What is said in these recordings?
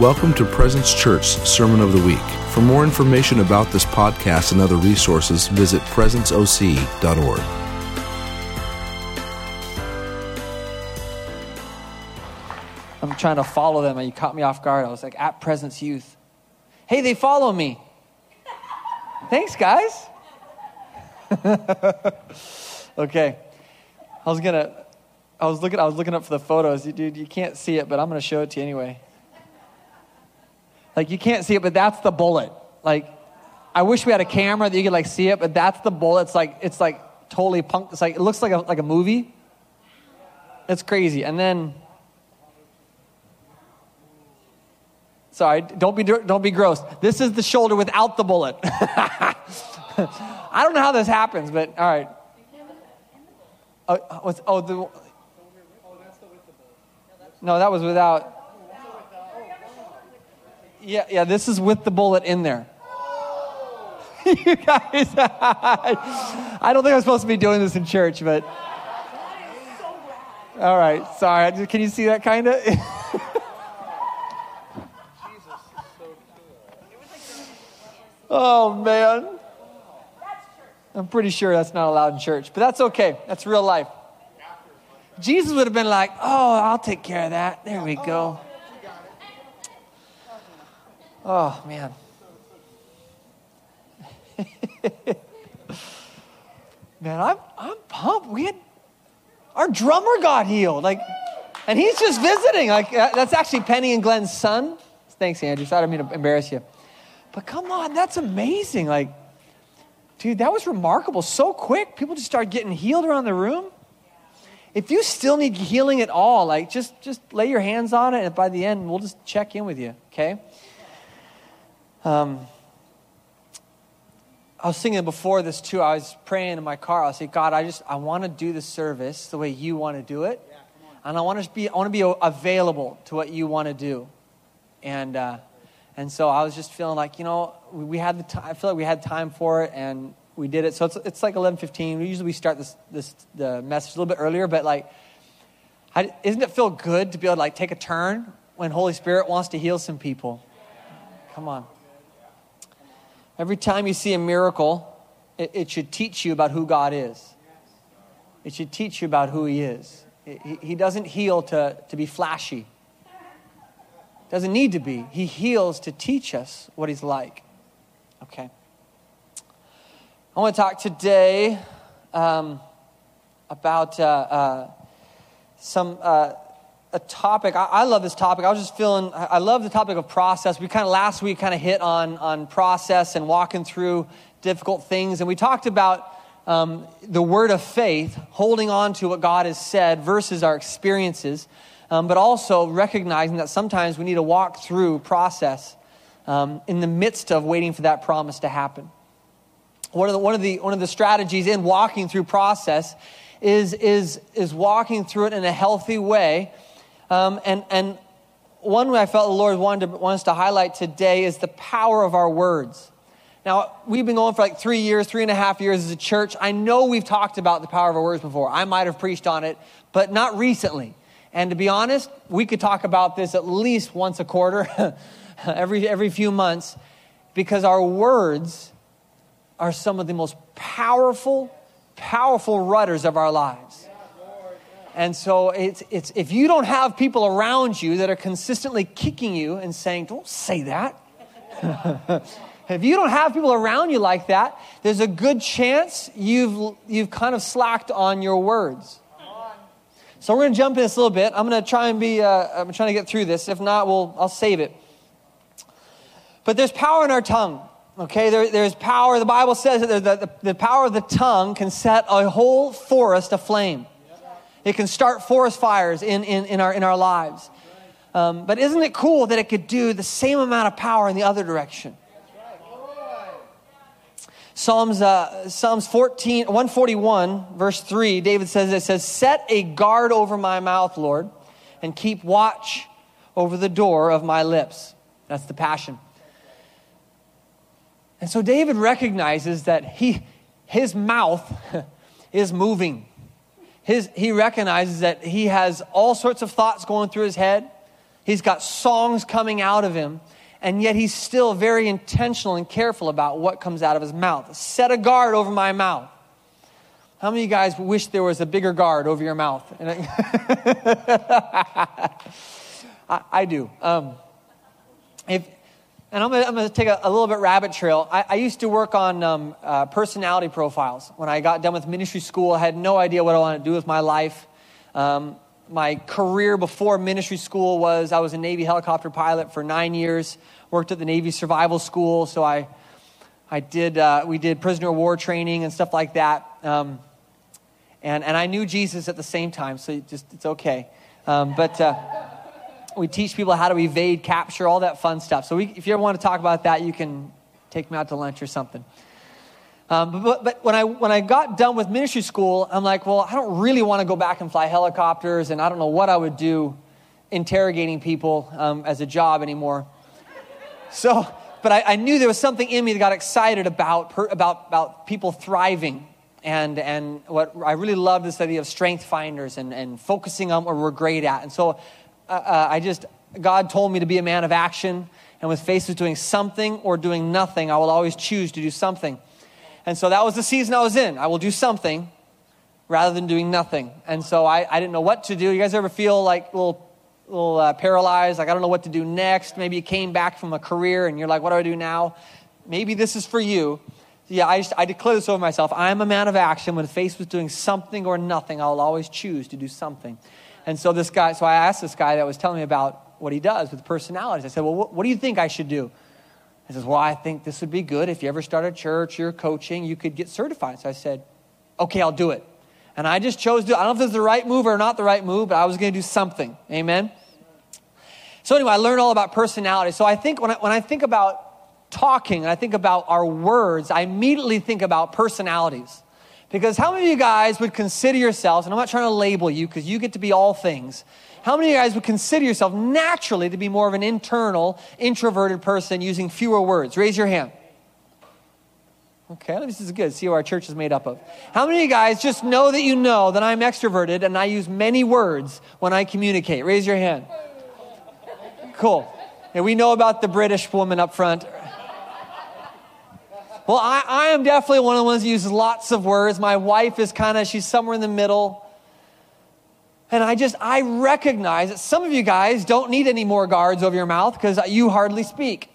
Welcome to Presence Church Sermon of the Week. For more information about this podcast and other resources, visit presenceoc.org. I'm trying to follow them, and you caught me off guard. I was like, at Presence Youth. Hey, they follow me. Thanks, guys. okay. I was gonna I was looking I was looking up for the photos. Dude, you can't see it, but I'm gonna show it to you anyway. Like you can't see it, but that's the bullet. Like I wish we had a camera that you could like see it, but that's the bullet. It's like it's like totally punk. It's like it looks like a like a movie. It's crazy. And then Sorry, don't be don't be gross. This is the shoulder without the bullet. I don't know how this happens, but all right. Oh, what's, oh, oh the, no, that was without. Yeah, yeah, this is with the bullet in there. you guys, I don't think I'm supposed to be doing this in church, but. All right, sorry. Can you see that kind of? oh, man. I'm pretty sure that's not allowed in church, but that's okay. That's real life. Jesus would have been like, oh, I'll take care of that. There we go. Oh, man. man, I'm, I'm pumped. We had, our drummer got healed. Like, and he's just visiting. Like, that's actually Penny and Glenn's son. Thanks, Andrew. Sorry, I didn't mean to embarrass you. But come on, that's amazing. Like, dude, that was remarkable. So quick. People just started getting healed around the room. If you still need healing at all, like just just lay your hands on it, and by the end, we'll just check in with you. Okay. Um, I was thinking before this too. I was praying in my car. I saying, God, I just I want to do the service the way you want to do it, yeah, and I want to be I want to be available to what you want to do, and uh, and so I was just feeling like you know we, we had the time. I feel like we had time for it, and we did it. So it's, it's like 11:15. We Usually we start this, this the message a little bit earlier, but like, I, isn't it feel good to be able to like take a turn when Holy Spirit wants to heal some people? Come on. Every time you see a miracle, it, it should teach you about who God is. It should teach you about who He is. He, he doesn't heal to, to be flashy. Doesn't need to be. He heals to teach us what He's like. Okay. I want to talk today um, about uh, uh, some uh, a topic. I, I, love this topic. I was just feeling. I love the topic of process. We kind of last week kind of hit on on process and walking through difficult things, and we talked about um, the word of faith, holding on to what God has said versus our experiences, um, but also recognizing that sometimes we need to walk through process um, in the midst of waiting for that promise to happen one of the, one of the, one of the strategies in walking through process is, is, is walking through it in a healthy way. Um, and, and one way I felt the Lord wanted to, wants to highlight today is the power of our words. Now, we've been going for like three years, three and a half years as a church. I know we've talked about the power of our words before. I might have preached on it, but not recently. And to be honest, we could talk about this at least once a quarter, every, every few months, because our words are some of the most powerful, powerful rudders of our lives. And so it's, it's, if you don't have people around you that are consistently kicking you and saying, don't say that. if you don't have people around you like that, there's a good chance you've, you've kind of slacked on your words. So we're going to jump in this a little bit. I'm going to try and be, uh, I'm trying to get through this. If not, we'll, I'll save it. But there's power in our tongue. Okay, there, there's power. The Bible says that the, the, the, power of the tongue can set a whole forest aflame. It can start forest fires in, in, in, our, in our lives. Um, but isn't it cool that it could do the same amount of power in the other direction? Psalms, uh, Psalms 14, 141, verse 3, David says, it says, Set a guard over my mouth, Lord, and keep watch over the door of my lips. That's the passion. And so David recognizes that he, his mouth is moving. His, he recognizes that he has all sorts of thoughts going through his head. He's got songs coming out of him, and yet he's still very intentional and careful about what comes out of his mouth. Set a guard over my mouth. How many of you guys wish there was a bigger guard over your mouth? I, I, do. Um, if, and I'm going to take a, a, little bit rabbit trail. I, I used to work on um, uh, personality profiles. When I got done with ministry school, I had no idea what I wanted to do with my life. Um, my career before ministry school was I was a Navy helicopter pilot for nine years, worked at the Navy Survival School, so I, I did, uh, we did prisoner of war training and stuff like that. Um, and, and I knew Jesus at the same time, so just, it's okay. Um, but uh, we teach people how to evade, capture, all that fun stuff. So we, if you ever want to talk about that, you can take me out to lunch or something. Um, but, but when, I, when I got done with ministry school, I'm like, well, I don't really want to go back and fly helicopters, and I don't know what I would do interrogating people um, as a job anymore. So, but I, I, knew there was something in me that got excited about, per, about, about people thriving. And, and what I really love this idea of strength finders and, and focusing on what we're great at. And so uh, uh, I just, God told me to be a man of action. And with faced with doing something or doing nothing, I will always choose to do something. And so that was the season I was in. I will do something rather than doing nothing. And so I, I didn't know what to do. You guys ever feel like a little, little uh, paralyzed? Like, I don't know what to do next. Maybe you came back from a career and you're like, what do I do now? Maybe this is for you. Yeah, I, just, I declare this over myself. I am a man of action. When faced with doing something or nothing, I'll always choose to do something. And so this guy, so I asked this guy that was telling me about what he does with personalities. I said, well, what, what do you think I should do? He says, Well, I think this would be good. If you ever start a church, you're coaching, you could get certified. So I said, Okay, I'll do it. And I just chose to, I don't know if it's the right move or not the right move, but I was going to do something. Amen? So anyway, I learned all about personality. So I think when I, when I think about talking and I think about our words, I immediately think about personalities. Because how many of you guys would consider yourselves, and I'm not trying to label you because you get to be all things, how many of you guys would consider yourself naturally to be more of an internal, introverted person using fewer words? Raise your hand. Okay, this is good. See what our church is made up of. How many of you guys just know that you know that I'm extroverted and I use many words when I communicate? Raise your hand. Cool. And we know about the British woman up front. Well, I, I am definitely one of the ones who uses lots of words. My wife is kind of, she's somewhere in the middle. And I just, I recognize that some of you guys don't need any more guards over your mouth because you hardly speak.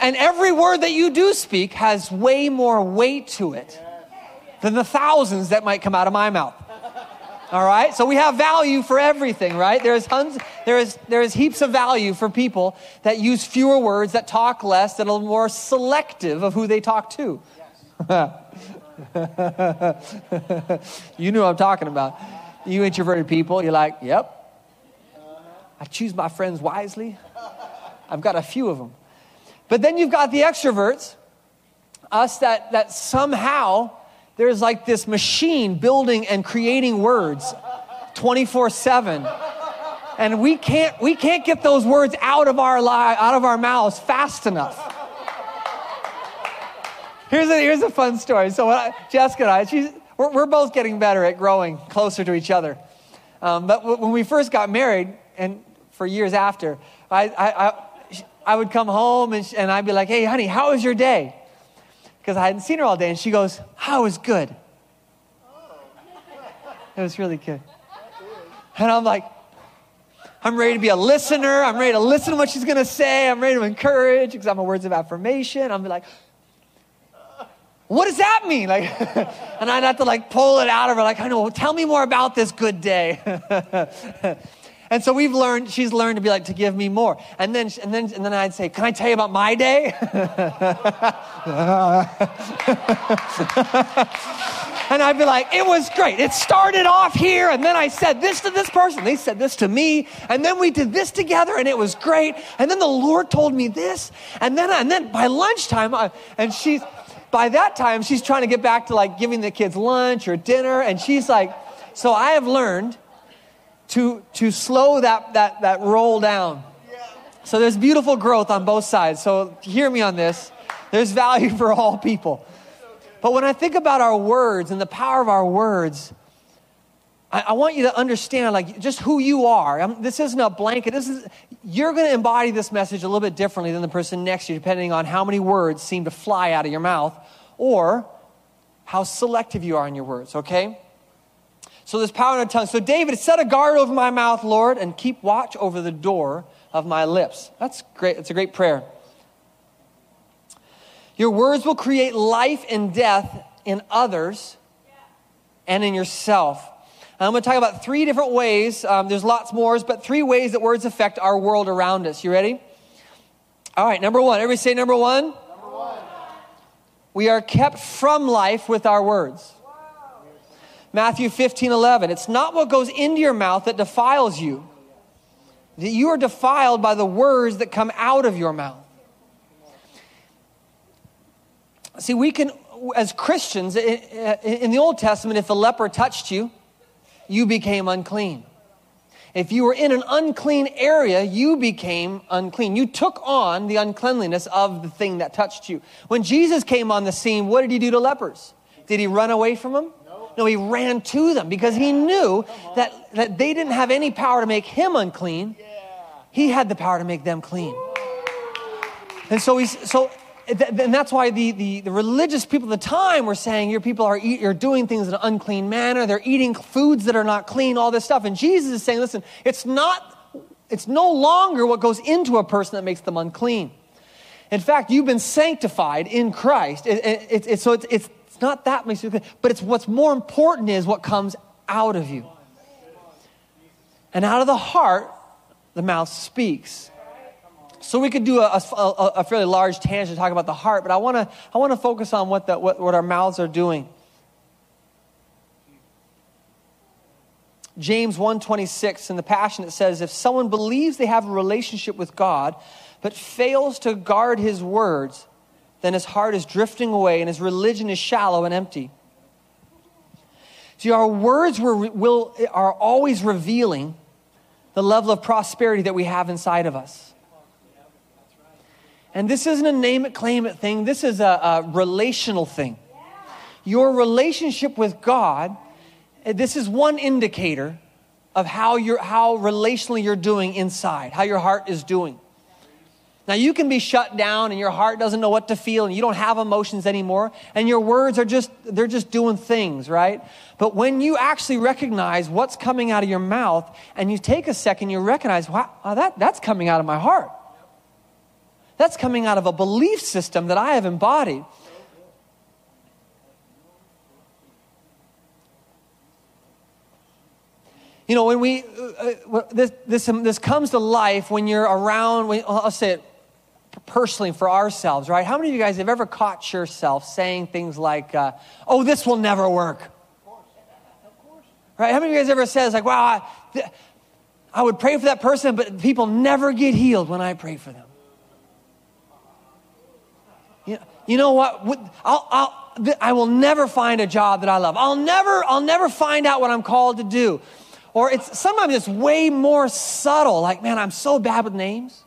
and every word that you do speak has way more weight to it than the thousands that might come out of my mouth. All right? So we have value for everything, right? There's tons, there is, there is heaps of value for people that use fewer words, that talk less, that are more selective of who they talk to. You knew what I'm talking about. You introverted people, you're like, yep. I choose my friends wisely. I've got a few of them. But then you've got the extroverts, us that, that somehow there's like this machine building and creating words 24 7 and we can't we can't get those words out of our li- out of our mouths fast enough Here's a, here's a fun story. So I, Jessica and I, she's, we're, we're, both getting better at growing closer to each other. Um, but w- when we first got married, and for years after, I, I, I, I would come home and, and I'd be like, hey, honey, how was your day? Because I hadn't seen her all day. And she goes, how was good. It was really good. And I'm like, I'm ready to be a listener. I'm ready to listen to what she's going to say. I'm ready to encourage because I'm a words of affirmation. I'm like, what does that mean? Like, and I'd have to like pull it out of her, like, I know, tell me more about this good day. and so we've learned, she's learned to be like, to give me more. And then, and then, and then I'd say, can I tell you about my day? and I'd be like, it was great. It started off here, and then I said this to this person. They said this to me, and then we did this together, and it was great. And then the Lord told me this, and then, and then by lunchtime, I, and she's, by that time, she's trying to get back to like giving the kids lunch or dinner. And she's like, so I have learned to, to slow that, that, that roll down. So there's beautiful growth on both sides. So hear me on this. There's value for all people. But when I think about our words and the power of our words, I, I want you to understand, like, just who you are. I'm, this isn't a blanket. This is, you're going to embody this message a little bit differently than the person next to you, depending on how many words seem to fly out of your mouth or how selective you are in your words, okay? So there's power in the tongue. So David, set a guard over my mouth, Lord, and keep watch over the door of my lips. That's great. That's a great prayer. Your words will create life and death in others and in yourself. I'm going to talk about three different ways. Um, there's lots more, but three ways that words affect our world around us. You ready? All right, number one. Everybody say number one. Number one. We are kept from life with our words. Matthew 15, 11. It's not what goes into your mouth that defiles you, that you are defiled by the words that come out of your mouth. See, we can, as Christians, in the Old Testament, if a leper touched you, you became unclean. If you were in an unclean area, you became unclean. You took on the uncleanliness of the thing that touched you. When Jesus came on the scene, what did he do to lepers? Did he run away from them? No, he ran to them because he knew that, that they didn't have any power to make him unclean. He had the power to make them clean. And so he's so and that's why the, the, the, religious people at the time were saying your people are, eat, are doing things in an unclean manner. They're eating foods that are not clean, all this stuff. And Jesus is saying, listen, it's not, it's no longer what goes into a person that makes them unclean. In fact, you've been sanctified in Christ. It, it, it, so it's, it's, it's not that makes you but it's what's more important is what comes out of you. And out of the heart, the mouth speaks. So we could do a, a, a fairly large tangent to talk about the heart, but I want to I want to focus on what, the, what, what our mouths are doing. James 1:26 in the Passion it says if someone believes they have a relationship with God but fails to guard his words then his heart is drifting away and his religion is shallow and empty. See our words will, are always revealing the level of prosperity that we have inside of us. And this isn't a name it, claim it thing, this is a, a relational thing. Your relationship with God, eh, this is one indicator of how, you're, how relationally you're doing inside, how your heart is doing. Now, you can be shut down and your heart doesn't know what to feel and you don't have emotions anymore and your words are just, they're just doing things, right? But when you actually recognize what's coming out of your mouth and you take a second, you recognize, wow, that, that's coming out of my heart. That's coming out of a belief system that I have embodied. You know, when we, uh, uh this, this, this comes to life when you're around, when, I'll say it personally for ourselves, right? How many of you guys have ever caught yourself saying things like, uh, oh, this will never work? Right? How many of you guys ever says like, wow, I, I would pray for that person, but people never get healed when I pray for them? You, you know what? I'll, I'll, I will never find a job that I love. I'll never, I'll never find out what I'm called to do. Or it's sometimes it's way more subtle. Like, man, I'm so bad with names.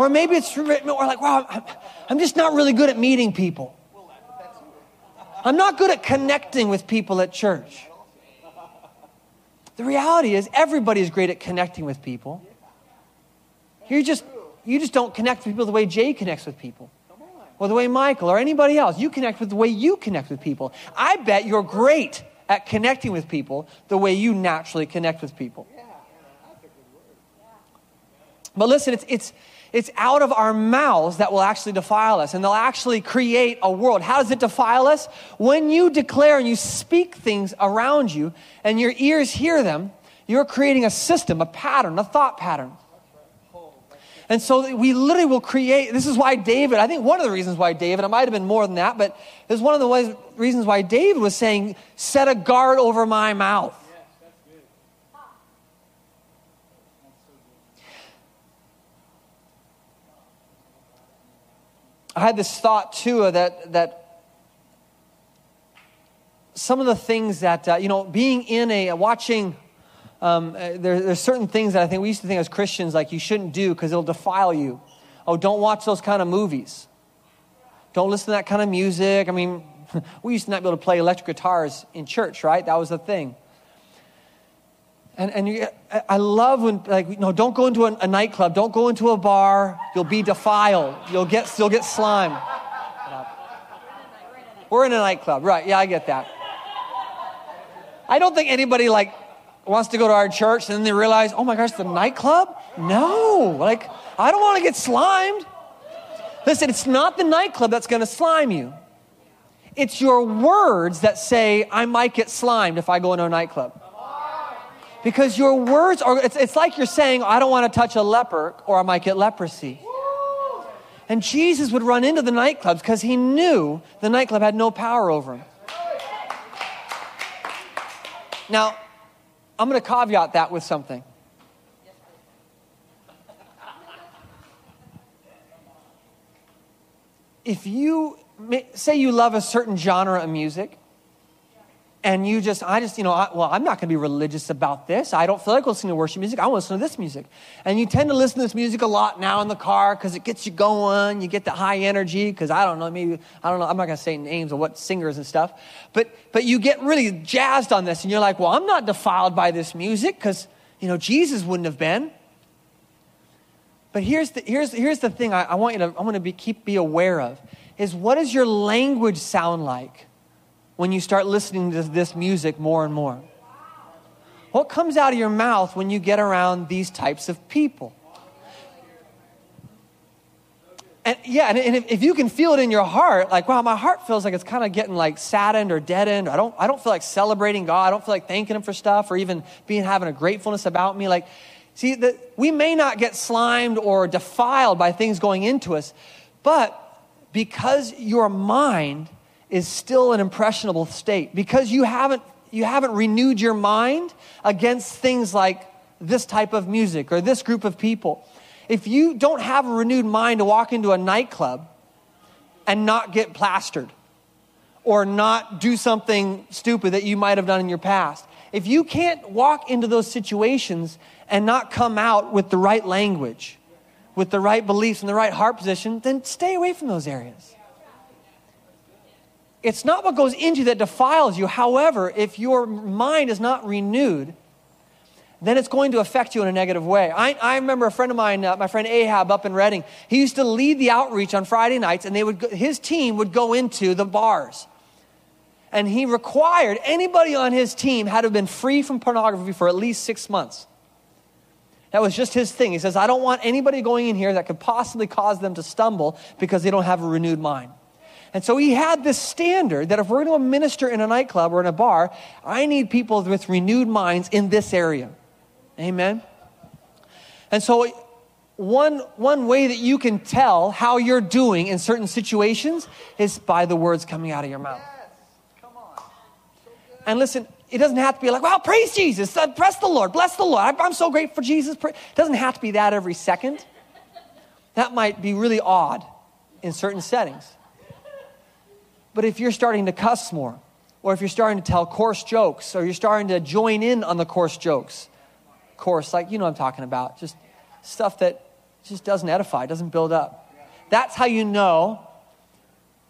Or maybe it's or like, wow, I'm, just not really good at meeting people. I'm not good at connecting with people at church. The reality is, everybody is great at connecting with people. You're just you just don't connect with people the way Jay connects with people. Or the way Michael or anybody else. You connect with the way you connect with people. I bet you're great at connecting with people the way you naturally connect with people. But listen, it's, it's, it's out of our mouths that will actually defile us, and they'll actually create a world. How does it defile us? When you declare and you speak things around you, and your ears hear them, you're creating a system, a pattern, a thought pattern. And so we literally will create, this is why David, I think one of the reasons why David, it might have been more than that, but this is one of the ways, reasons why David was saying, set a guard over my mouth. I had this thought too that, that some of the things that, uh, you know, being in a, watching, um, uh, there, there's certain things that I think we used to think as Christians like you shouldn't do because it'll defile you. Oh, don't watch those kind of movies. Don't listen to that kind of music. I mean, we used to not be able to play electric guitars in church, right? That was the thing. And, and you, I love when, like, no, don't go into a, a, nightclub. Don't go into a bar. You'll be defiled. You'll get, you'll get slime. We're in a nightclub. Right. Yeah, I get that. I don't think anybody, like, wants to go to our church and then they realize, oh my gosh, the nightclub? No. Like, I don't want to get slimed. Listen, it's not the nightclub that's going to slime you. It's your words that say, I might get slimed if I go into a nightclub. Because your words are, it's, it's like you're saying, I don't want to touch a leper or I might get leprosy. And Jesus would run into the nightclubs because he knew the nightclub had no power over him. Now, I'm going to caveat that with something. If you say you love a certain genre of music, and you just, I just, you know, I, well, I'm not going to be religious about this. I don't feel like listening to worship music. I want to listen to this music. And you tend to listen to this music a lot now in the car because it gets you going. You get the high energy because I don't know, maybe, I don't know, I'm not going to say names of what singers and stuff. But, but you get really jazzed on this and you're like, well, I'm not defiled by this music because, you know, Jesus wouldn't have been. But here's the, here's, here's the thing I, I want you to, I want to be, keep, be aware of is what does your language sound like? When you start listening to this music more and more? What comes out of your mouth when you get around these types of people? And yeah, and if, if you can feel it in your heart, like, wow, my heart feels like it's kind of getting like saddened or deadened. I don't, I don't feel like celebrating God. I don't feel like thanking Him for stuff or even being having a gratefulness about me. Like, see, that we may not get slimed or defiled by things going into us, but because your mind is still an impressionable state because you haven't, you haven't renewed your mind against things like this type of music or this group of people. If you don't have a renewed mind to walk into a nightclub and not get plastered or not do something stupid that you might have done in your past, if you can't walk into those situations and not come out with the right language, with the right beliefs and the right heart position, then stay away from those areas. It's not what goes into you that defiles you. However, if your mind is not renewed, then it's going to affect you in a negative way. I, I remember a friend of mine, uh, my friend Ahab up in Redding, he used to lead the outreach on Friday nights, and they would, his team would go into the bars. And he required anybody on his team had to have been free from pornography for at least six months. That was just his thing. He says, I don't want anybody going in here that could possibly cause them to stumble because they don't have a renewed mind. And so he had this standard that if we're going to minister in a nightclub or in a bar, I need people with renewed minds in this area. Amen. And so one, one way that you can tell how you're doing in certain situations is by the words coming out of your mouth. and listen, it doesn't have to be like, well, praise Jesus, uh, bless the Lord, bless the Lord. I'm so grateful for Jesus. It doesn't have to be that every second. That might be really odd in certain settings. But if you're starting to cuss more, or if you're starting to tell coarse jokes, or you're starting to join in on the coarse jokes, coarse, like you know I'm talking about, just stuff that just doesn't edify, doesn't build up. That's how you know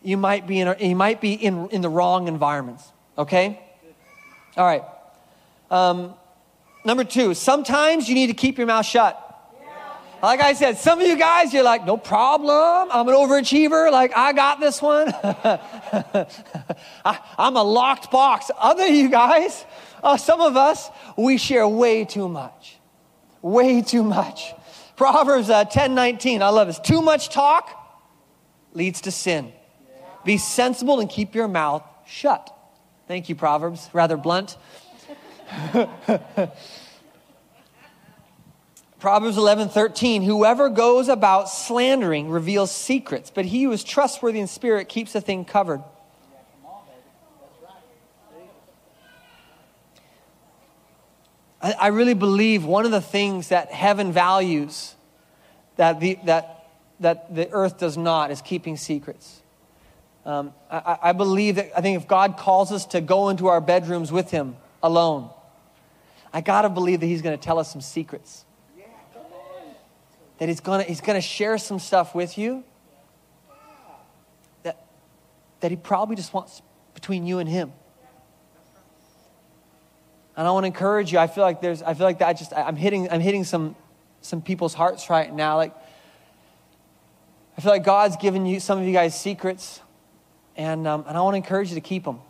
you might be in, you might be in, in the wrong environments. Okay? All right. Um, number two, sometimes you need to keep your mouth shut. Like I said, some of you guys, you're like, no problem. I'm an overachiever. Like, I got this one. I, am a locked box. Other you guys, uh, some of us, we share way too much. Way too much. Proverbs uh, 10 19, I love this. Too much talk leads to sin. Be sensible and keep your mouth shut. Thank you, Proverbs. Rather blunt. Proverbs 11, 13, whoever goes about slandering reveals secrets, but he who is trustworthy in spirit keeps a thing covered. I, really believe one of the things that heaven values that the, that, that the earth does not is keeping secrets. Um, I, I believe that, I think if God calls us to go into our bedrooms with Him alone, I got to believe that He's going to tell us some secrets that he's going he's gonna share some stuff with you that, that he probably just wants between you and Him. And I want to encourage you. I feel like there's, I feel like that just, I'm hitting, I'm hitting some, some people's hearts right now. Like, I feel like God's given you, some of you guys, secrets, and, um, and I want to encourage you to keep them.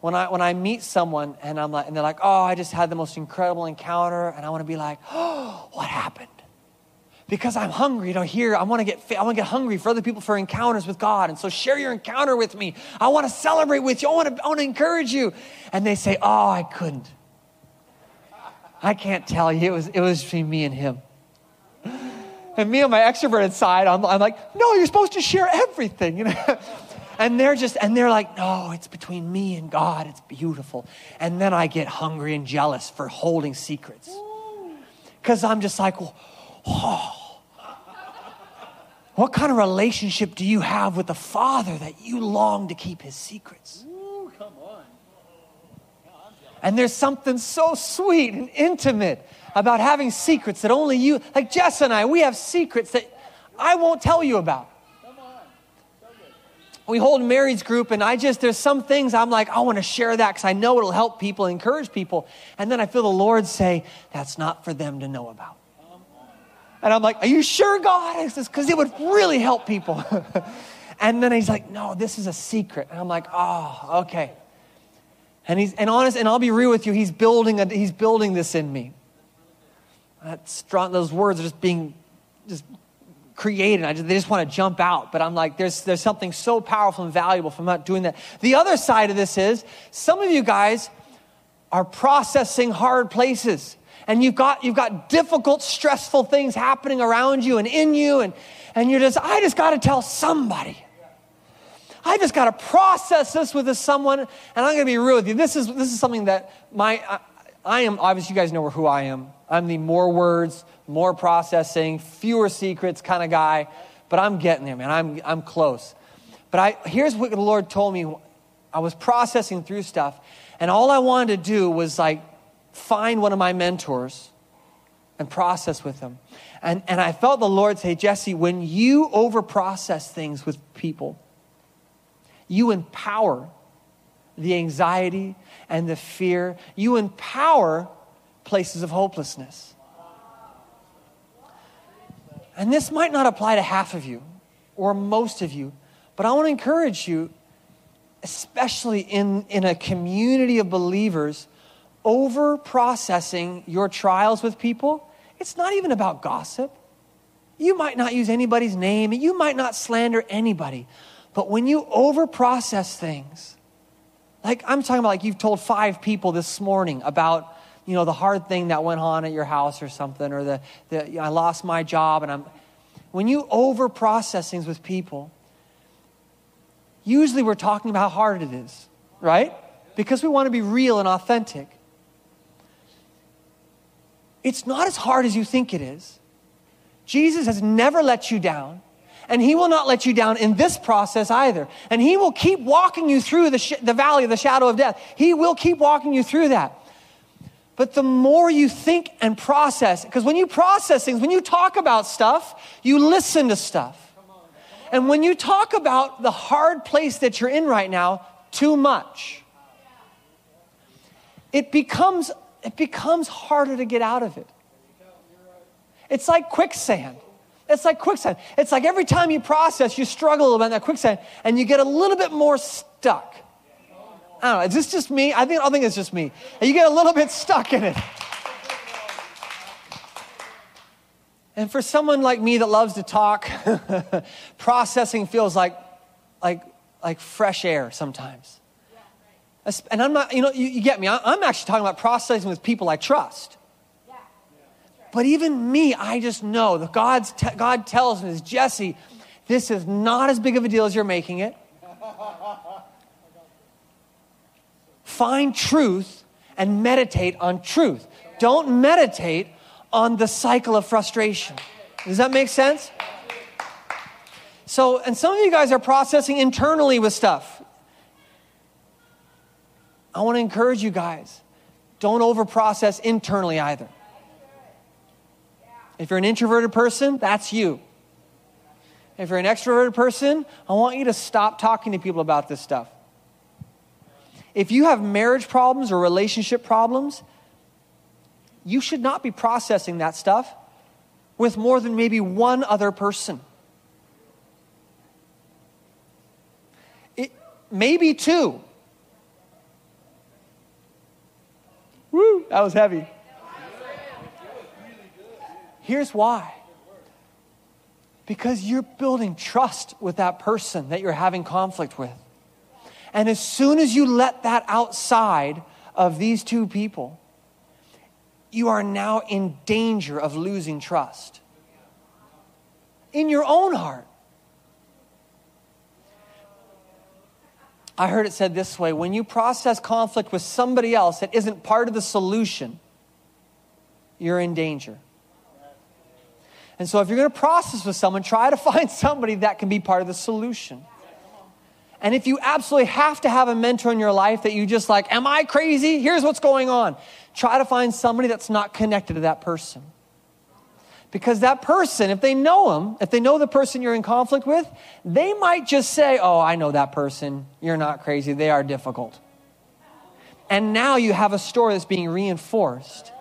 When I, when I meet someone and, I'm like, and they're like, oh, I just had the most incredible encounter, and I want to be like, oh, what happened? because I'm hungry to hear. I want to get I want to get hungry for other people for encounters with God. And so share your encounter with me. I want to celebrate with you. I want to, I want to encourage you. And they say, "Oh, I couldn't. I can't tell you. It was it was between me and him." And me on my extroverted side, I'm, I'm like, "No, you're supposed to share everything." You know. and they're just and they're like no it's between me and god it's beautiful and then i get hungry and jealous for holding secrets because i'm just like oh what kind of relationship do you have with the Father that you long to keep his secrets? Ooh, come on. And there's something so sweet and intimate about having secrets that only you, like Jess and I, we have secrets that I won't tell you about. We hold Mary's group, and I just, there's some things I'm like, I want to share that because I know it'll help people, encourage people. And then I feel the Lord say, that's not for them to know about. And I'm like, Are you sure, God? Because it would really help people. and then he's like, No, this is a secret. And I'm like, Oh, okay. And he's and honest, and I'll be real with you, he's building a, he's building this in me. Strong, those words are just being just created. I just, they just want to jump out. But I'm like, there's, there's something so powerful and valuable from not doing that. The other side of this is some of you guys are processing hard places and you've got, you've got difficult, stressful things happening around you and in you, and, and you're just, I just got to tell somebody. I just got to process this with someone, and I'm going to be real with you. This is, this is something that my, I, I am, obviously, you guys know who I am. I'm the more words, more processing, fewer secrets kind of guy, but I'm getting there, man. I'm, I'm close. But I, here's what the Lord told me. I was processing through stuff, and all I wanted to do was like find one of my mentors and process with them. And, and I felt the Lord say, Jesse, when you overprocess things with people, you empower the anxiety and the fear. You empower places of hopelessness. And this might not apply to half of you or most of you, but I want to encourage you, especially in, in a community of believers over processing your trials with people, it's not even about gossip. You might not use anybody's name, you might not slander anybody. But when you over process things, like I'm talking about, like you've told five people this morning about, you know, the hard thing that went on at your house or something, or the, the I lost my job, and I'm. When you over process things with people, usually we're talking about how hard it is, right? Because we want to be real and authentic. It's not as hard as you think it is. Jesus has never let you down, and He will not let you down in this process either. And He will keep walking you through the, sh- the valley of the shadow of death. He will keep walking you through that. But the more you think and process, because when you process things, when you talk about stuff, you listen to stuff. And when you talk about the hard place that you're in right now, too much, it becomes it becomes harder to get out of it. It's like quicksand. It's like quicksand. It's like every time you process, you struggle a little bit in that quicksand and you get a little bit more stuck. I don't know. Is this just me? I think, I think it's just me. And you get a little bit stuck in it. And for someone like me that loves to talk, processing feels like, like, like fresh air sometimes. And I'm not, you know, you, you get me. I'm actually talking about processing with people I trust. Yeah. Right. But even me, I just know that God's te- God tells me, Jesse, this is not as big of a deal as you're making it. Find truth and meditate on truth. Don't meditate on the cycle of frustration. Does that make sense? So, and some of you guys are processing internally with stuff. I want to encourage you guys don't overprocess internally either. If you're an introverted person, that's you. If you're an extroverted person, I want you to stop talking to people about this stuff. If you have marriage problems or relationship problems, you should not be processing that stuff with more than maybe one other person. It, maybe two. Woo, that was heavy. Here's why because you're building trust with that person that you're having conflict with. And as soon as you let that outside of these two people, you are now in danger of losing trust in your own heart. I heard it said this way when you process conflict with somebody else that isn't part of the solution, you're in danger. And so, if you're going to process with someone, try to find somebody that can be part of the solution. And if you absolutely have to have a mentor in your life that you just like, am I crazy? Here's what's going on. Try to find somebody that's not connected to that person. Because that person, if they know them, if they know the person you're in conflict with, they might just say, Oh, I know that person. You're not crazy. They are difficult. And now you have a story that's being reinforced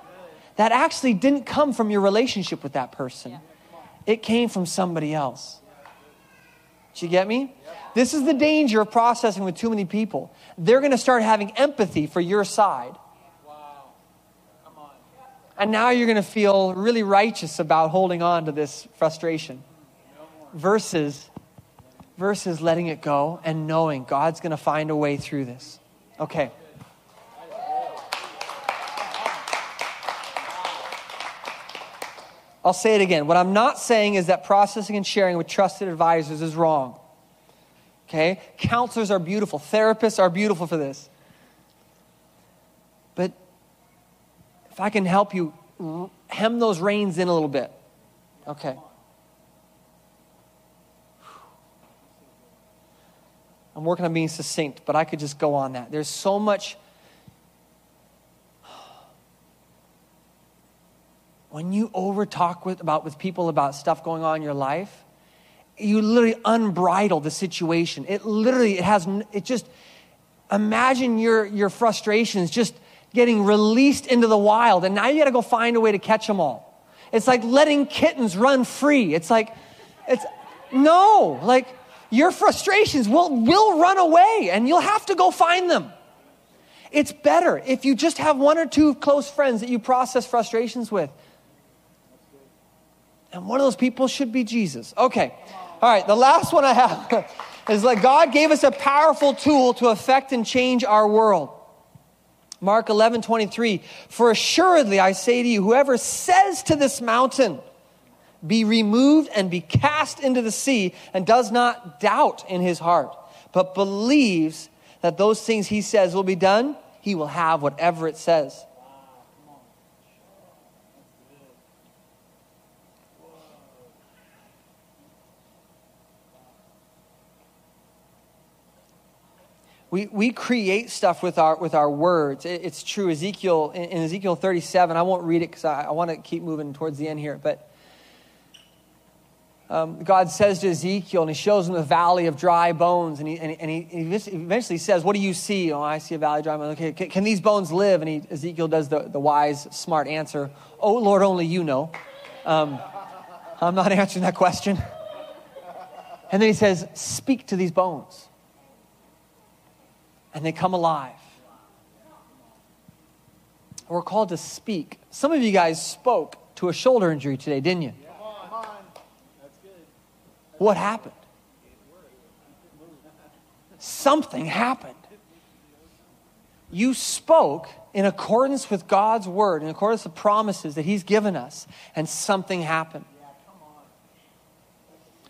that actually didn't come from your relationship with that person. It came from somebody else. Did you get me? This is the danger of processing with too many people. They're going to start having empathy for your side. And now you're going to feel really righteous about holding on to this frustration versus versus letting it go and knowing God's going to find a way through this. Okay. I'll say it again. What I'm not saying is that processing and sharing with trusted advisors is wrong. Okay? Counselors are beautiful, therapists are beautiful for this. But if I can help you hem those reins in a little bit. Okay. I'm working on being succinct, but I could just go on that. There's so much when you over talk with, about, with people about stuff going on in your life, you literally unbridle the situation. It literally, it has, it just, imagine your, your frustrations just getting released into the wild, and now you gotta go find a way to catch them all. It's like letting kittens run free. It's like, it's, no, like, your frustrations will, will run away, and you'll have to go find them. It's better if you just have one or two close friends that you process frustrations with and one of those people should be Jesus. Okay. All right. The last one I have is like God gave us a powerful tool to affect and change our world. Mark 11, 23. For assuredly I say to you, whoever says to this mountain, be removed and be cast into the sea, and does not doubt in his heart, but believes that those things he says will be done, he will have whatever it says. We, we create stuff with our, with our words. It, it's true. Ezekiel, in, in, Ezekiel 37, I won't read it because I, I want to keep moving towards the end here, but um, God says to Ezekiel, and he shows him the valley of dry bones, and he, and, he, he eventually says, What do you see? Oh, I see a valley of dry bones. Okay, can, can these bones live? And he, Ezekiel does the, the wise, smart answer, Oh, Lord, only you know. Um, I'm not answering that question. And then he says, Speak to these bones and they come alive. We're called to speak. Some of you guys spoke to a shoulder injury today, didn't you? What happened? Something happened. You spoke in accordance with God's word, in accordance with the promises that He's given us, and something happened.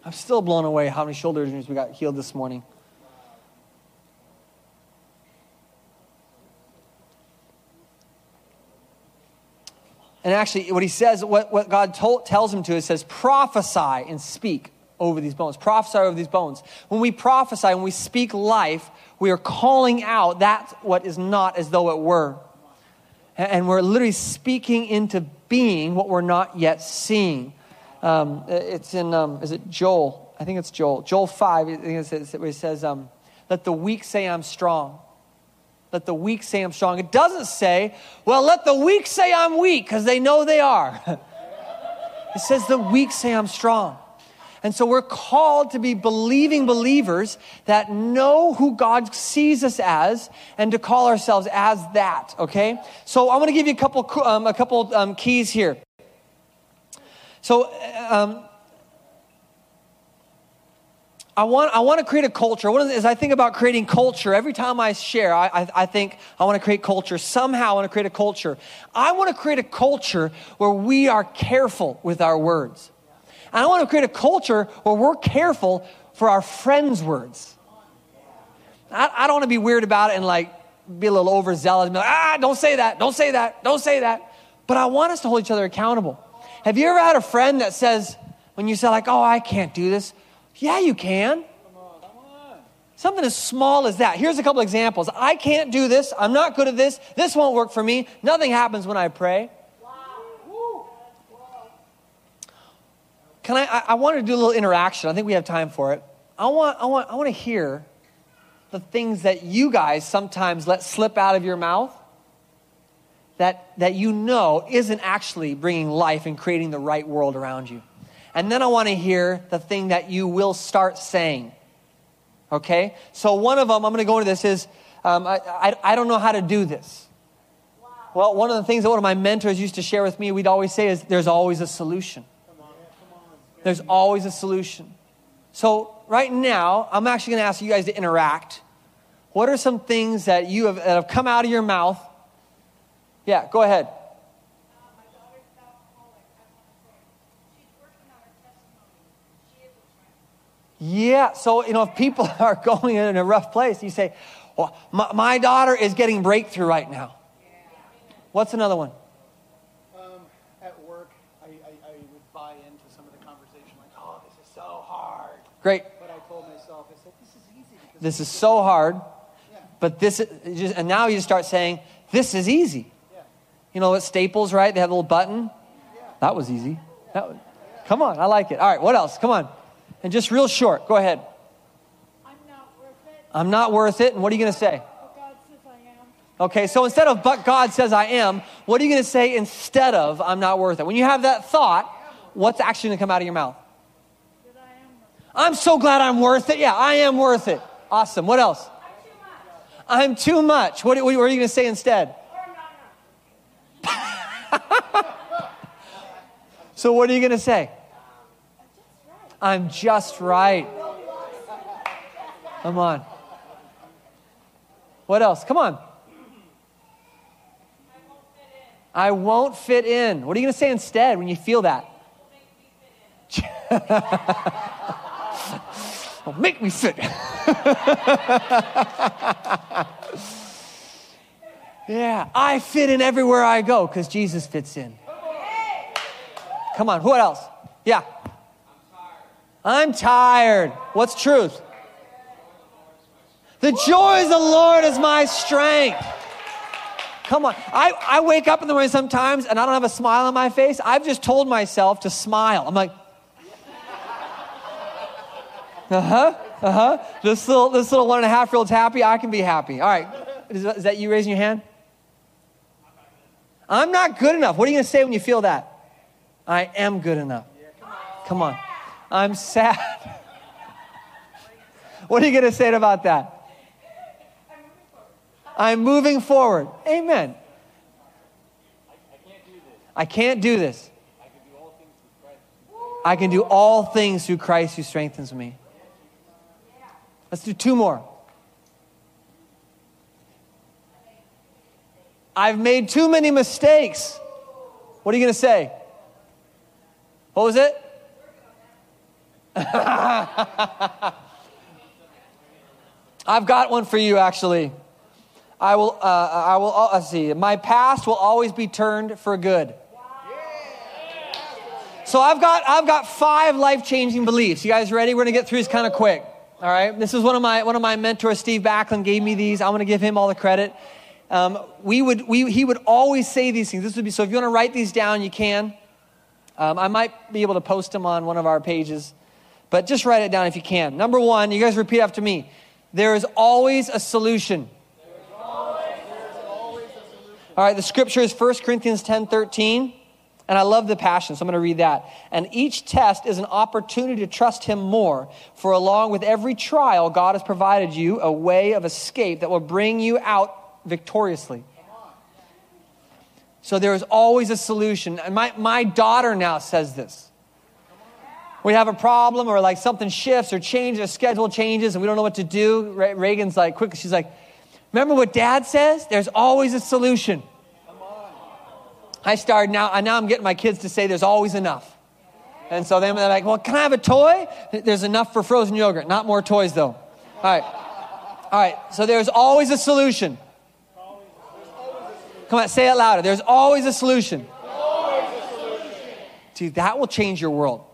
I'm still blown away how many shoulder injuries we got healed this morning. And actually, what he says, what, what God told, tells him to, it says, prophesy and speak over these bones. Prophesy over these bones. When we prophesy, when we speak life, we are calling out that what is not as though it were. And we're literally speaking into being what we're not yet seeing. Um, it's in, um, is it Joel? I think it's Joel. Joel 5, I think it says, it says um, let the weak say I'm strong. Let the weak say I'm strong. It doesn't say, well, let the weak say I'm weak, because they know they are. it says the weak say I'm strong. And so we're called to be believing believers that know who God sees us as and to call ourselves as that, okay? So I want to give you a couple, um, a couple um, keys here. So, um, I want, I want to create a culture. One of the, as I think about creating culture, every time I share, I, I, I think I want to create culture. Somehow I want to create a culture. I want to create a culture where we are careful with our words. And I want to create a culture where we're careful for our friends' words. I, I don't want to be weird about it and like be a little overzealous and be like, ah, don't say that, don't say that, don't say that. But I want us to hold each other accountable. Have you ever had a friend that says, when you say, like, oh, I can't do this, yeah, you can. Something as small as that. Here's a couple examples. I can't do this. I'm not good at this. This won't work for me. Nothing happens when I pray. Can I, I, I want to do a little interaction. I think we have time for it. I want, I want, I want to hear the things that you guys sometimes let slip out of your mouth that, that you know isn't actually bringing life and creating the right world around you. And then I want to hear the thing that you will start saying. Okay? So one of them, I'm going to go into this, is um, I, I, I, don't know how to do this. Wow. Well, one of the things that one of my mentors used to share with me, we'd always say is there's always a solution. Come on, come on. There's always a solution. So right now, I'm actually going to ask you guys to interact. What are some things that you have, that have come out of your mouth? Yeah, go ahead. Yeah, so, you know, if people are going in a rough place, you say, well, my, my daughter is getting breakthrough right now. What's another one? Um, at work, I, I, I, would buy into some of the conversation, like, oh, this is so hard. Great. But I told myself, I said, this is easy. This is so hard, yeah. but this is, just, and now you start saying, this is easy. Yeah. You know, at Staples, right? They have a little button. Yeah. That was easy. That was, come on, I like it. All right, what else? Come on. And just real short, go ahead. I'm not worth it. I'm not worth it. And what are you going to say? But God says I am. Okay, so instead of but God says I am, what are you going to say instead of I'm not worth it? When you have that thought, what's actually going to come out of your mouth? I'm so glad I'm worth it. Yeah, I am worth it. Awesome. What else? I'm too much. I'm too What, what, are you going to say instead? so, what are you going to say? I'm just right. Come on. What else? Come on. I won't fit in. What are you going to say instead when you feel that? make me fit. yeah, I fit in everywhere I go because Jesus fits in. Come on, what else? Yeah. I'm tired. What's truth? The joy of the Lord is my strength. Come on. I, I wake up in the morning sometimes and I don't have a smile on my face. I've just told myself to smile. I'm like, uh huh, uh huh. This little, this little one and a half year old's happy. I can be happy. All right. Is, is that you raising your hand? I'm not good enough. What are you going to say when you feel that? I am good enough. Come on. I'm sad. what are you going to say about that? I'm moving forward. Amen. I can't do this. I can do all things through Christ who strengthens me. Let's do two more. I've made too many mistakes. What are you going to say? What was it? I've got one for you, actually. I will, uh, I will, uh, see. My past will always be turned for good. So I've got, I've got five life-changing beliefs. You guys ready? We're going to get through these kind of quick. All right. This is one of my, one of my mentors, Steve Backlund, gave me these. I want to give him all the credit. Um, we would, we, he would always say these things. This would be, so if you want to write these down, you can. Um, I might be able to post them on one of our pages. But just write it down if you can. Number one, you guys repeat after me. There is always a solution. All right, the scripture is 1 Corinthians 10 13. And I love the passion, so I'm going to read that. And each test is an opportunity to trust Him more. For along with every trial, God has provided you a way of escape that will bring you out victoriously. So there is always a solution. And my, my daughter now says this. We have a problem or like something shifts or changes, a schedule changes, and we don't know what to do. Reagan's like, quickly, she's like, remember what dad says? There's always a solution. I started now, and now I'm getting my kids to say there's always enough. And so then they're like, well, can I have a toy? There's enough for frozen yogurt. Not more toys, though. All right. All right. So there's always a solution. Come on, say it louder. There's always a solution. Dude, that will change your world.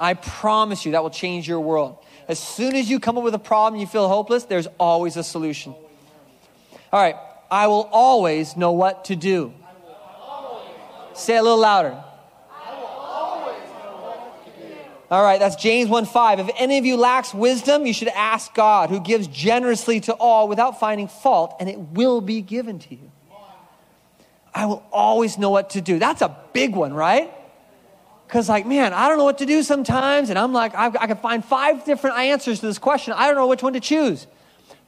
I promise you, that will change your world. As soon as you come up with a problem, and you feel hopeless, there's always a solution. All right. I will always know what to do. Say it a little louder. All right, that's James 1 5. If any of you lacks wisdom, you should ask God, who gives generously to all without finding fault, and it will be given to you. I will always know what to do. That's a big one, right? Because, like, man, I don't know what to do sometimes, and I'm like, I've, I can find five different answers to this question. I don't know which one to choose.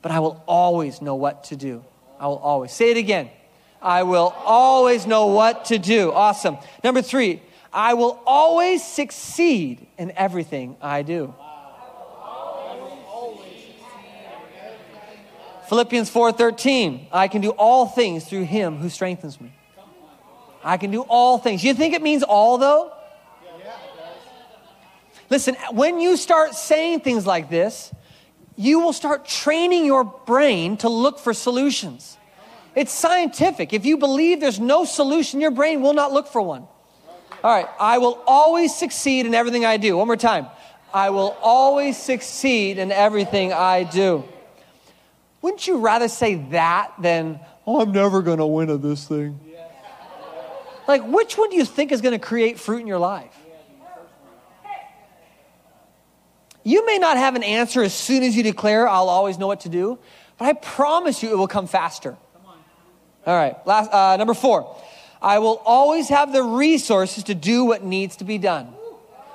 But I will always know what to do. I will always. Say it again. I will always know what to do. Awesome. Number three, I will always succeed in everything I do. Philippians 4:13, I can do all things through him who strengthens me. I can do all things. You think it means all though? Listen, when you start saying things like this, you will start training your brain to look for solutions. It's scientific. If you believe there's no solution, your brain will not look for one. All right, I will always succeed in everything I do. One more time. I will always succeed in everything I do. Wouldn't you rather say that than, oh, I'm never going to win at this thing? Like, which one do you think is going to create fruit in your life? You may not have an answer as soon as you declare, I'll always know what to do, but I promise you it will come faster. All right, last, uh, number four. I will always have the resources to do what needs to be done.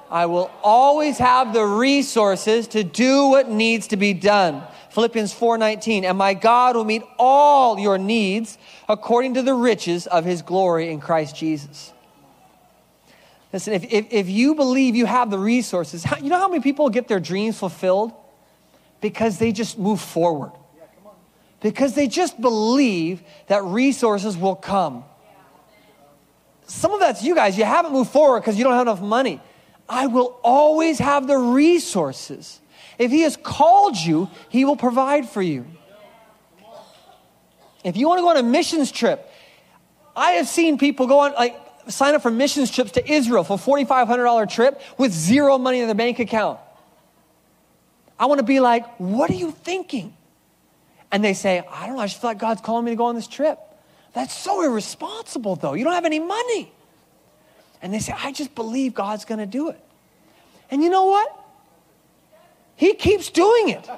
I will always have the resources to do what needs to be done. Philippians 4:19 and my God will meet all your needs according to the riches of his glory in Christ Jesus. Listen, if, if, if you believe you have the resources, how, you know how many people get their dreams fulfilled? Because they just move forward Yeah, because they just believe that resources will come. Some of that's you guys. You haven't moved forward because you don't have enough money. I will always have the resources. If He has called you, He will provide for you. If you want to go on a missions trip, I have seen people go on, like, sign up for missions trips to Israel for $4,500 trip with zero money in their bank account. I want to be like, what are you thinking? and they say, I don't know, I just feel like God's calling me to go on this trip. That's so irresponsible, though. You don't have any money. And they say, I just believe God's going to do it. And you know what? He keeps doing it.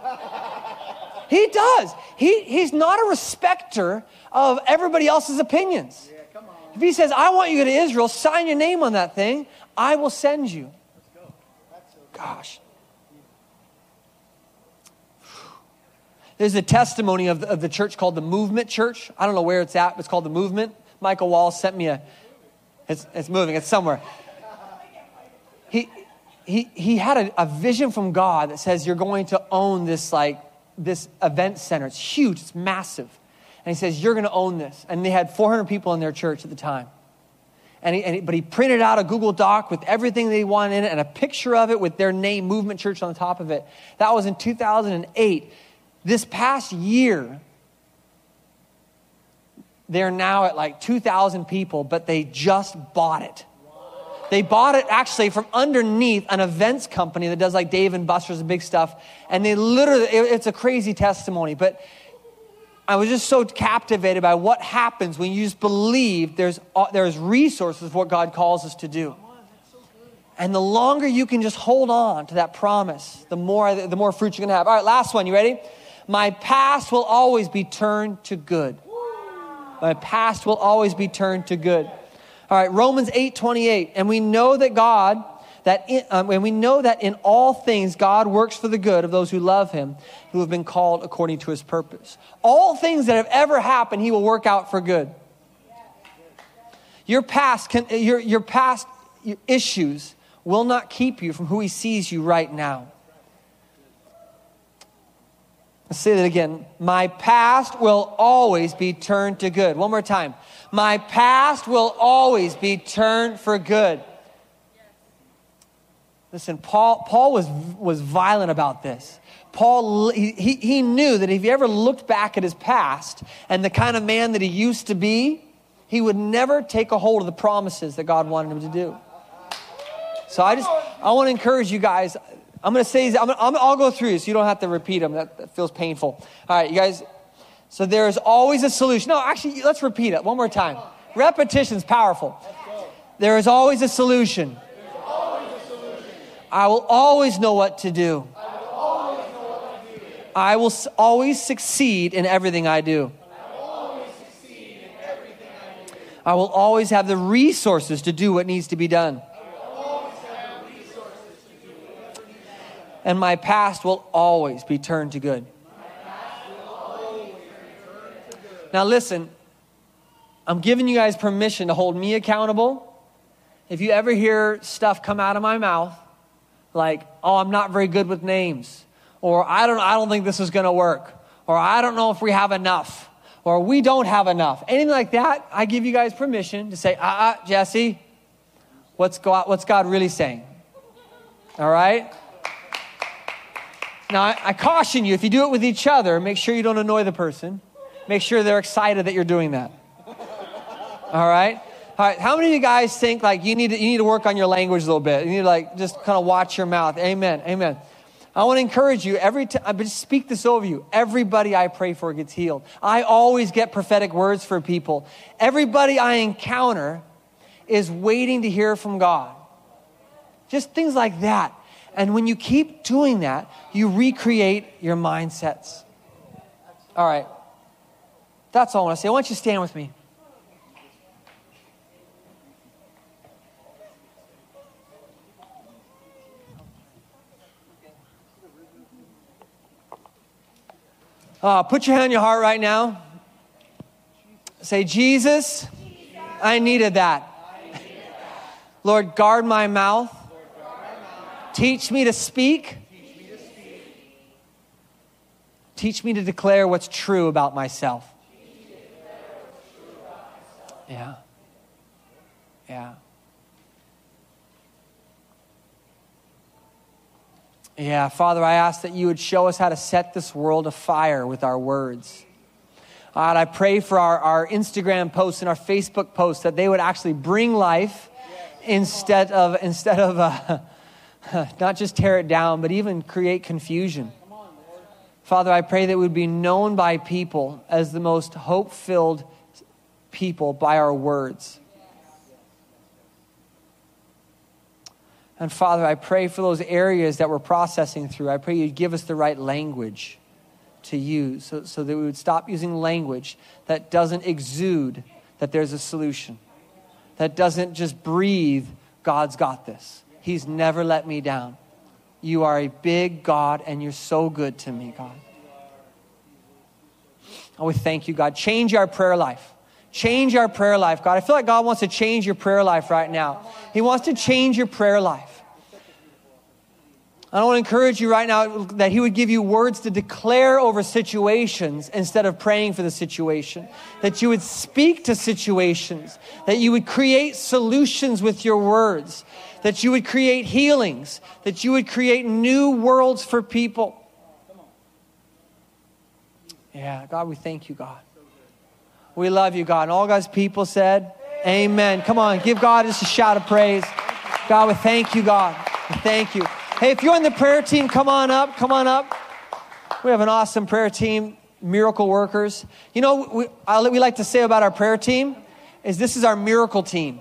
He does. He, he's not a respecter of everybody else's opinions. If he says, I want you to go to Israel, sign your name on that thing, I will send you. Gosh. There's a testimony of the, of the church called the Movement Church. I don't know where it's at, but it's called the Movement. Michael Wall sent me a, it's, it's moving, it's somewhere. He, he, he had a, a vision from God that says you're going to own this like this event center. It's huge, it's massive. And he says, You're going to own this. And they had 400 people in their church at the time. And he, and he, but he printed out a Google Doc with everything they wanted in it and a picture of it with their name, Movement Church, on the top of it. That was in 2008. This past year, they're now at like 2,000 people, but they just bought it. They bought it actually from underneath an events company that does like Dave and Buster's and big stuff. And they literally, it's a crazy testimony, but I was just so captivated by what happens when you just believe there's, uh, there's resources for what God calls us to do. And the longer you can just hold on to that promise, the more, the more fruit you're going to have. All right, last one. You ready? My past will always be turned to good. My past will always be turned to good. All right, Romans 8 28. And we know that God, that in, um, and we know that in all things God works for the good of those who love him, who have been called according to his purpose. All things that have ever happened, he will work out for good. Your past, can, your, your past issues will not keep you from who he sees you right now. Let's say that again. My past will always be turned to good. One more time. My past will always be turned for good. Listen, Paul, Paul was, was violent about this. Paul, he, he knew that if he ever looked back at his past and the kind of man that he used to be, he would never take a hold of the promises that God wanted him to do. So I just, I want to encourage you guys. I'm going to say, I'm gonna, i will go through this. You don't have to repeat them. That, that feels painful. All right, you guys. So there is always a solution. No, actually, let's repeat it one more time. Repetition is powerful. There is always a solution. I will always know what to do. I will always succeed in everything I do. I will always have the resources to do what needs to be done. And my past will always be turned to good. Now, listen, I'm giving you guys permission to hold me accountable. If you ever hear stuff come out of my mouth, like, oh, I'm not very good with names, or I don't, I don't think this is going to work, or I don't know if we have enough, or we don't have enough. Anything like that, I give you guys permission to say, ah, uh, uh, Jesse, what's God, what's God really saying? All right? Now, I, I caution you, if you do it with each other, make sure you don't annoy the person. Make sure they're excited that you're doing that. All right? All right, how many of you guys think like you need to, you need to work on your language a little bit? You need to like just kind of watch your mouth. Amen. Amen. I want to encourage you every time, but speak this over you. Everybody I pray for gets healed. I always get prophetic words for people. Everybody I encounter is waiting to hear from God. Just things like that. And when you keep doing that, you recreate your mindsets. All right. That's all I want to say. I want you to stand with me. Uh, put your hand on your heart right now. Say, Jesus, I needed that. Lord, guard my mouth. Teach me to speak. Teach me to declare what's true about myself. Yeah. Yeah. Yeah, Father, I ask that you would show us how to set this world afire with our words. God, I pray for our, our Instagram posts and our Facebook posts that they would actually bring life instead of, instead of uh, not just tear it down, but even create confusion. Father, I pray that we would be known by people as the most hope filled people by our words. And Father, I pray for those areas that we're processing through. I pray you'd give us the right language to use so, so that we would stop using language that doesn't exude that there's a solution, that doesn't just breathe, God's got this. He's never let me down. You are a big God, and you're so good to me, God. Oh, we thank you, God. Change our prayer life. Change our prayer life, God. I feel like God wants to change your prayer life right now. He wants to change your prayer life. I want to encourage you right now that He would give you words to declare over situations instead of praying for the situation. That you would speak to situations. That you would create solutions with your words. That you would create healings. That you would create new worlds for people. Yeah, God, we thank you, God. We love you, God. And all God's people said, Amen. Come on, give God just a shout of praise. God, we thank you, God. We thank you. Hey, if you're in the prayer team, come on up. Come on up. We have an awesome prayer team, miracle workers. You know, we, we like to say about our prayer team is this is our miracle team.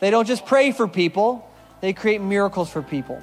They don't just pray for people, they create miracles for people.